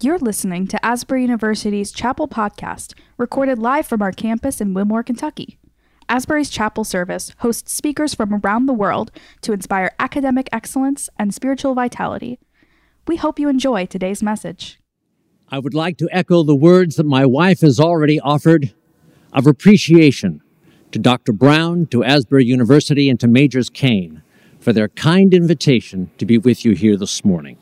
You're listening to Asbury University's Chapel Podcast, recorded live from our campus in Wilmore, Kentucky. Asbury's Chapel Service hosts speakers from around the world to inspire academic excellence and spiritual vitality. We hope you enjoy today's message. I would like to echo the words that my wife has already offered of appreciation to Dr. Brown, to Asbury University, and to Majors Kane for their kind invitation to be with you here this morning.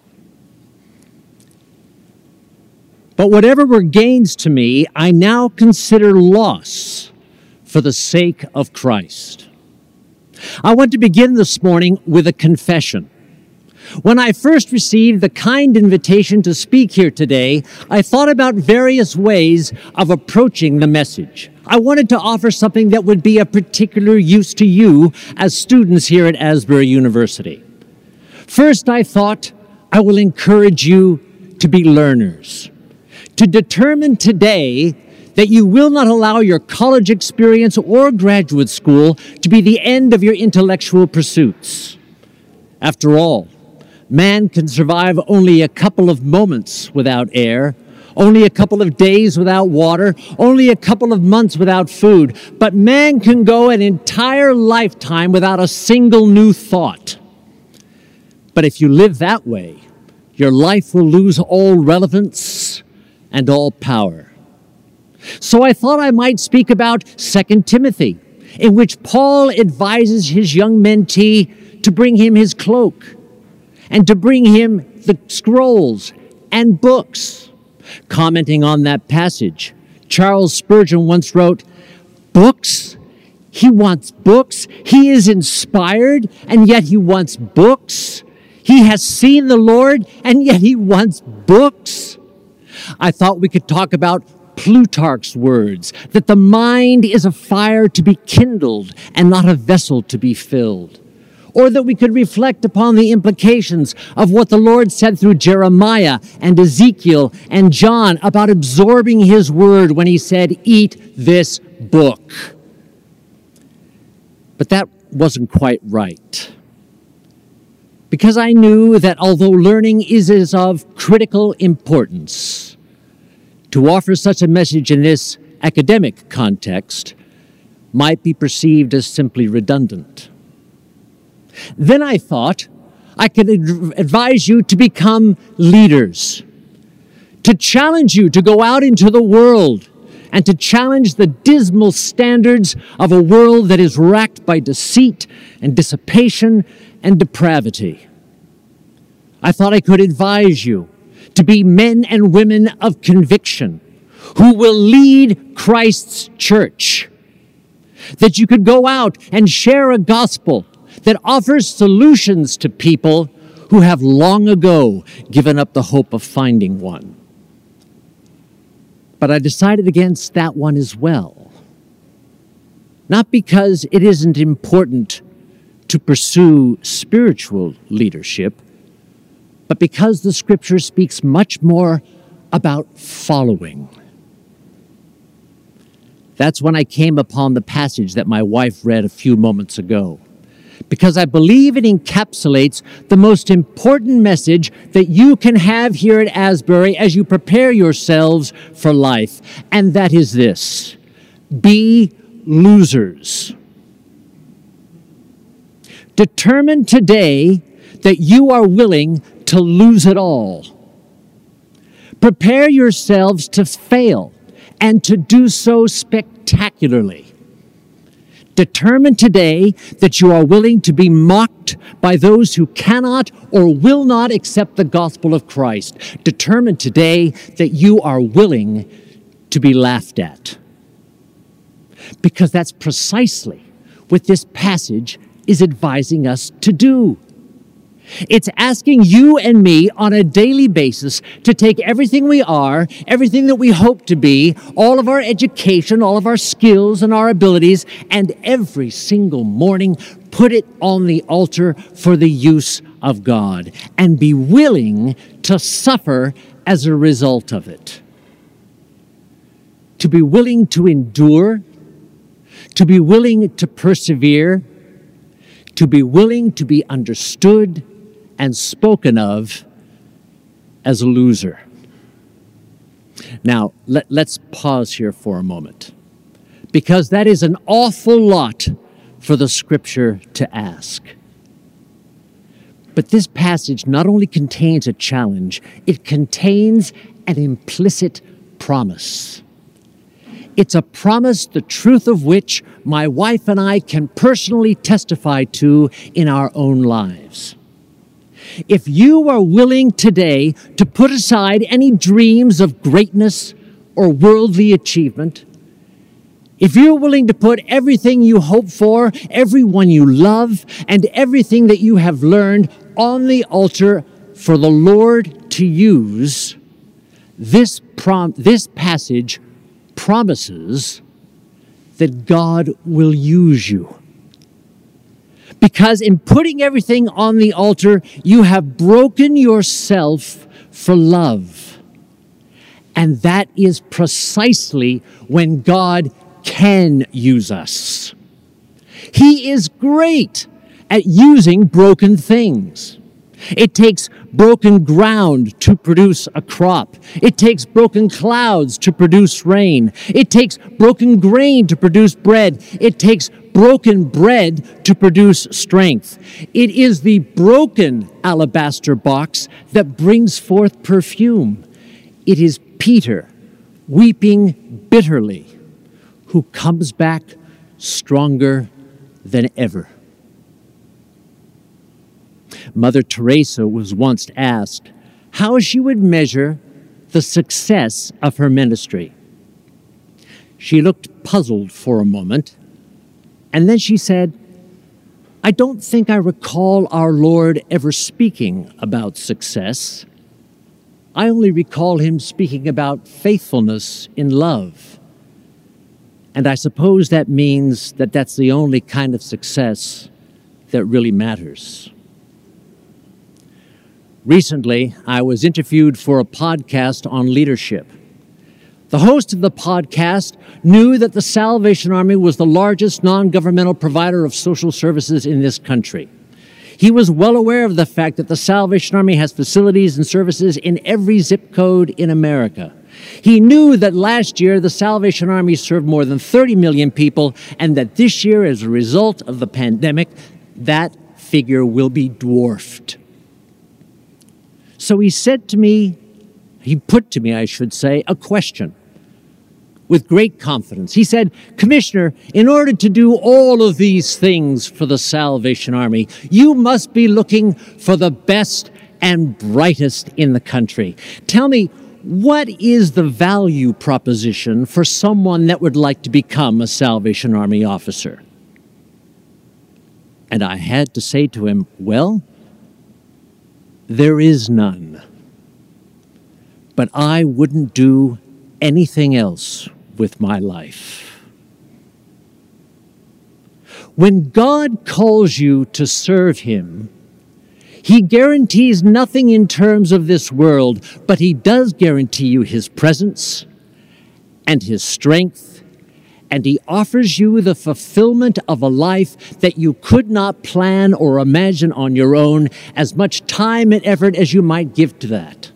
But whatever were gains to me, I now consider loss for the sake of Christ. I want to begin this morning with a confession. When I first received the kind invitation to speak here today, I thought about various ways of approaching the message. I wanted to offer something that would be of particular use to you as students here at Asbury University. First, I thought I will encourage you to be learners, to determine today that you will not allow your college experience or graduate school to be the end of your intellectual pursuits. After all, man can survive only a couple of moments without air, only a couple of days without water, only a couple of months without food, but man can go an entire lifetime without a single new thought. But if you live that way, your life will lose all relevance and all power. So I thought I might speak about 2 Timothy, in which Paul advises his young mentee to bring him his cloak and to bring him the scrolls and books. Commenting on that passage, Charles Spurgeon once wrote, Books? He wants books. He is inspired, and yet he wants books. He has seen the Lord, and yet he wants books. I thought we could talk about Plutarch's words that the mind is a fire to be kindled and not a vessel to be filled. Or that we could reflect upon the implications of what the Lord said through Jeremiah and Ezekiel and John about absorbing his word when he said, Eat this book. But that wasn't quite right. Because I knew that although learning is of critical importance, to offer such a message in this academic context might be perceived as simply redundant. Then I thought I could advise you to become leaders, to challenge you to go out into the world and to challenge the dismal standards of a world that is racked by deceit and dissipation and depravity. I thought I could advise you to be men and women of conviction who will lead Christ's church. That you could go out and share a gospel that offers solutions to people who have long ago given up the hope of finding one. But I decided against that one as well. Not because it isn't important to pursue spiritual leadership, but because the scripture speaks much more about following. That's when I came upon the passage that my wife read a few moments ago. Because I believe it encapsulates the most important message that you can have here at Asbury as you prepare yourselves for life. And that is this be losers. Determine today that you are willing to lose it all. Prepare yourselves to fail and to do so spectacularly. Determine today that you are willing to be mocked by those who cannot or will not accept the gospel of Christ. Determine today that you are willing to be laughed at. Because that's precisely what this passage is advising us to do. It's asking you and me on a daily basis to take everything we are, everything that we hope to be, all of our education, all of our skills and our abilities, and every single morning put it on the altar for the use of God and be willing to suffer as a result of it. To be willing to endure, to be willing to persevere, to be willing to be understood and spoken of as a loser. Now, let, let's pause here for a moment, because that is an awful lot for the scripture to ask. But this passage not only contains a challenge, it contains an implicit promise. It's a promise, the truth of which my wife and I can personally testify to in our own lives. If you are willing today to put aside any dreams of greatness or worldly achievement, if you're willing to put everything you hope for, everyone you love, and everything that you have learned on the altar for the Lord to use, this, prom- this passage promises that God will use you. Because in putting everything on the altar, you have broken yourself for love. And that is precisely when God can use us. He is great at using broken things. It takes broken ground to produce a crop. It takes broken clouds to produce rain. It takes broken grain to produce bread. It takes broken bread to produce strength. It is the broken alabaster box that brings forth perfume. It is Peter weeping bitterly who comes back stronger than ever. Mother Teresa was once asked how she would measure the success of her ministry. She looked puzzled for a moment, and then she said, I don't think I recall our Lord ever speaking about success. I only recall him speaking about faithfulness in love. And I suppose that means that that's the only kind of success that really matters. Recently, I was interviewed for a podcast on leadership. The host of the podcast knew that the Salvation Army was the largest non governmental provider of social services in this country. He was well aware of the fact that the Salvation Army has facilities and services in every zip code in America. He knew that last year the Salvation Army served more than 30 million people, and that this year, as a result of the pandemic, that figure will be dwarfed. So he said to me, he put to me, I should say, a question with great confidence. He said, Commissioner, in order to do all of these things for the Salvation Army, you must be looking for the best and brightest in the country. Tell me, what is the value proposition for someone that would like to become a Salvation Army officer? And I had to say to him, Well, there is none. But I wouldn't do anything else with my life. When God calls you to serve Him, He guarantees nothing in terms of this world, but He does guarantee you His presence and His strength and He offers you the fulfillment of a life that you could not plan or imagine on your own, as much time and effort as you might give to that.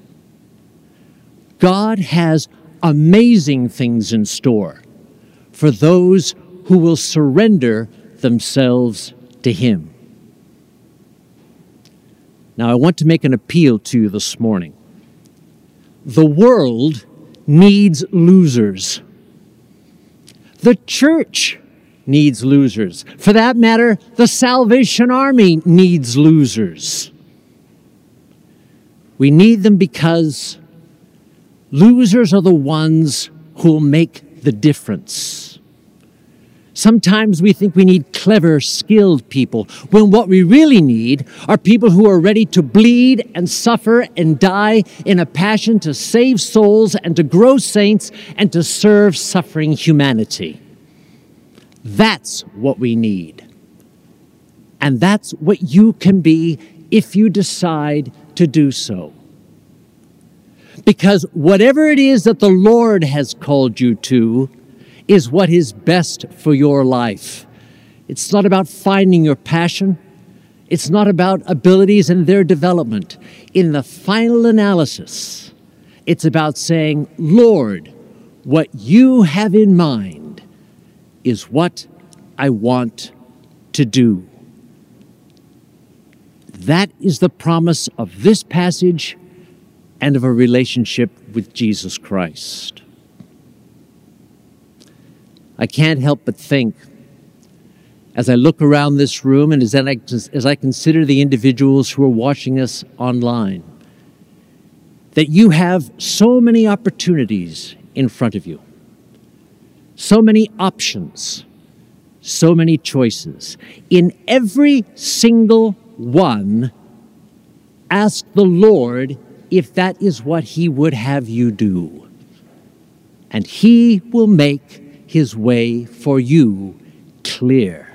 God has amazing things in store for those who will surrender themselves to Him. Now, I want to make an appeal to you this morning. The world needs losers. The church needs losers. For that matter, the Salvation Army needs losers. We need them because losers are the ones who will make the difference. Sometimes we think we need clever, skilled people, when what we really need are people who are ready to bleed and suffer and die in a passion to save souls and to grow saints and to serve suffering humanity. That's what we need. And that's what you can be if you decide to do so. Because whatever it is that the Lord has called you to, is what is best for your life. It's not about finding your passion. It's not about abilities and their development. In the final analysis, It's about saying, Lord, what you have in mind is what I want to do. That is the promise of this passage and of a relationship with Jesus Christ. I can't help but think, as I look around this room and as I, as I consider the individuals who are watching us online, that you have so many opportunities in front of you, so many options, so many choices. In every single one, ask the Lord if that is what He would have you do. And He will make His way for you clear.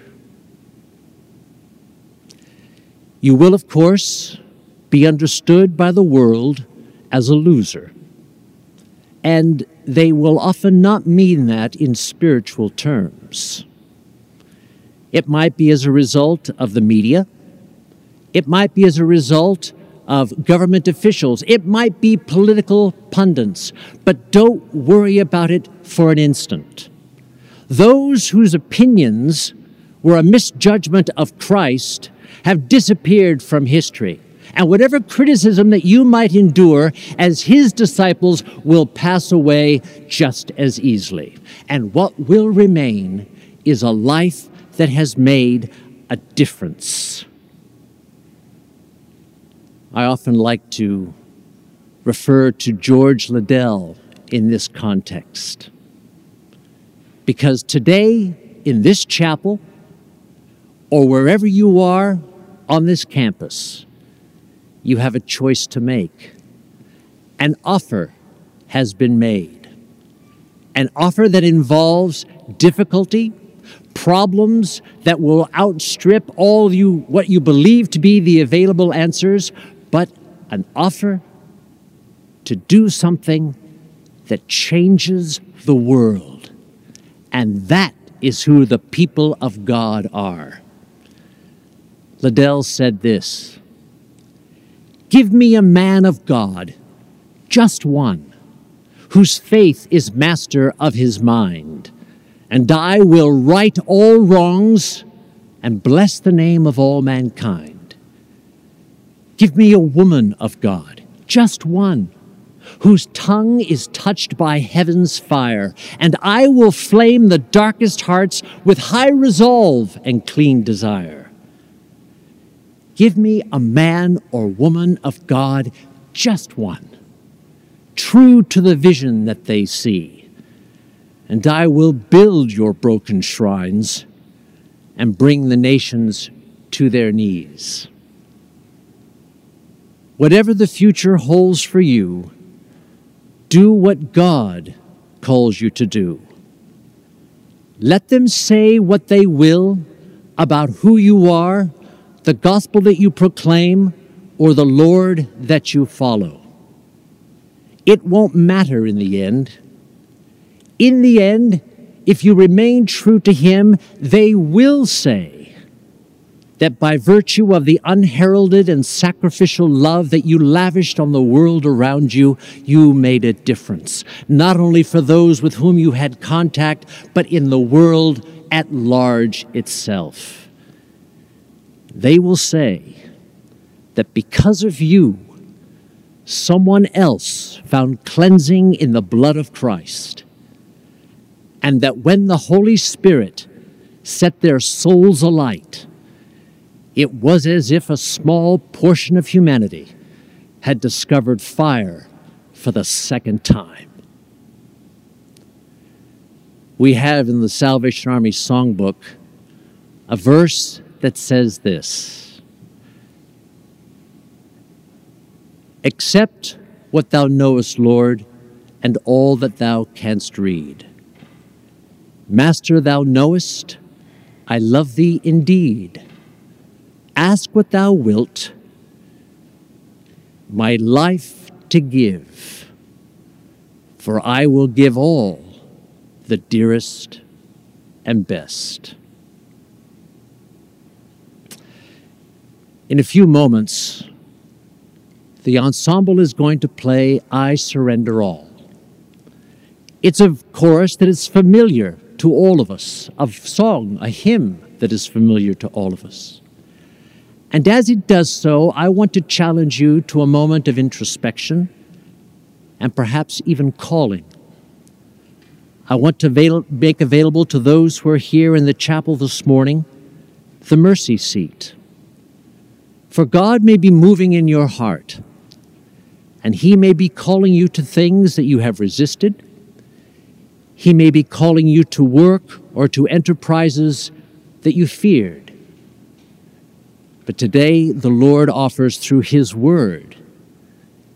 You will, of course, be understood by the world as a loser. And they will often not mean that in spiritual terms. It might be as a result of the media. It might be as a result of government officials. It might be political pundits. But don't worry about it for an instant. Those whose opinions were a misjudgment of Christ have disappeared from history. And whatever criticism that you might endure as his disciples will pass away just as easily. And what will remain is a life that has made a difference. I often like to refer to George Liddell in this context. Because today, in this chapel, or wherever you are on this campus, you have a choice to make. An offer has been made. An offer that involves difficulty, problems that will outstrip all you what you believe to be the available answers, but an offer to do something that changes the world. And that is who the people of God are. Liddell said this Give me a man of God, just one, whose faith is master of his mind, and I will right all wrongs and bless the name of all mankind. Give me a woman of God, just one, whose tongue is touched by heaven's fire, and I will flame the darkest hearts with high resolve and clean desire. Give me a man or woman of God, just one, true to the vision that they see, and I will build your broken shrines and bring the nations to their knees. Whatever the future holds for you, do what God calls you to do. Let them say what they will about who you are, the gospel that you proclaim, or the Lord that you follow. It won't matter in the end. In the end, if you remain true to Him, they will say, that by virtue of the unheralded and sacrificial love that you lavished on the world around you, you made a difference, not only for those with whom you had contact, but in the world at large itself. They will say that because of you, someone else found cleansing in the blood of Christ, and that when the Holy Spirit set their souls alight, it was as if a small portion of humanity had discovered fire for the second time. We have in the Salvation Army songbook a verse that says this Accept what thou knowest, Lord, and all that thou canst read. Master, thou knowest, I love thee indeed Ask what thou wilt, my life to give, for I will give all the dearest and best. In a few moments, the ensemble is going to play I Surrender All. It's a chorus that is familiar to all of us, a song, a hymn that is familiar to all of us. And as it does so, I want to challenge you to a moment of introspection and perhaps even calling. I want to avail- make available to those who are here in the chapel this morning the mercy seat. For God may be moving in your heart, and He may be calling you to things that you have resisted. He may be calling you to work or to enterprises that you feared. But today, the Lord offers through His Word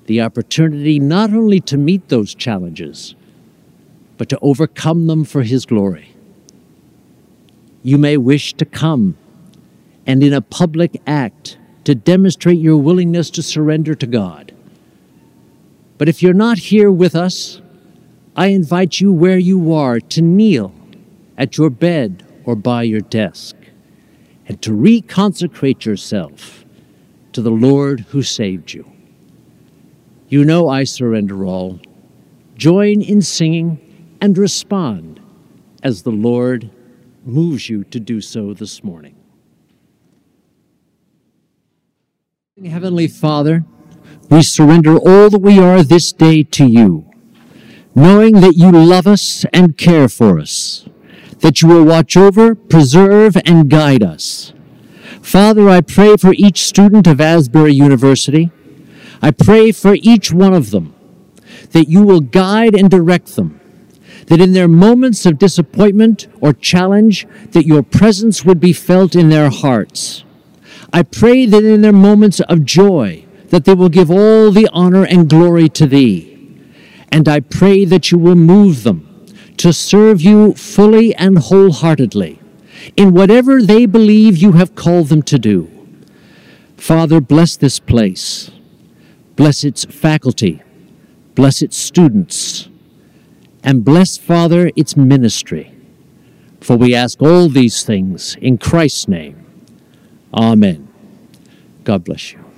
the opportunity not only to meet those challenges, but to overcome them for His glory. You may wish to come and in a public act to demonstrate your willingness to surrender to God. But if you're not here with us, I invite you where you are to kneel at your bed or by your desk and to reconsecrate yourself to the Lord who saved you. You know I surrender all. Join in singing and respond as the Lord moves you to do so this morning. Heavenly Father, we surrender all that we are this day to you, knowing that you love us and care for us, that you will watch over, preserve, and guide us. Father, I pray for each student of Asbury University. I pray for each one of them that you will guide and direct them, that in their moments of disappointment or challenge, that your presence would be felt in their hearts. I pray that in their moments of joy, that they will give all the honor and glory to thee. And I pray that you will move them to serve you fully and wholeheartedly in whatever they believe you have called them to do. Father, bless this place. Bless its faculty. Bless its students. And bless, Father, its ministry. For we ask all these things in Christ's name. Amen. God bless you.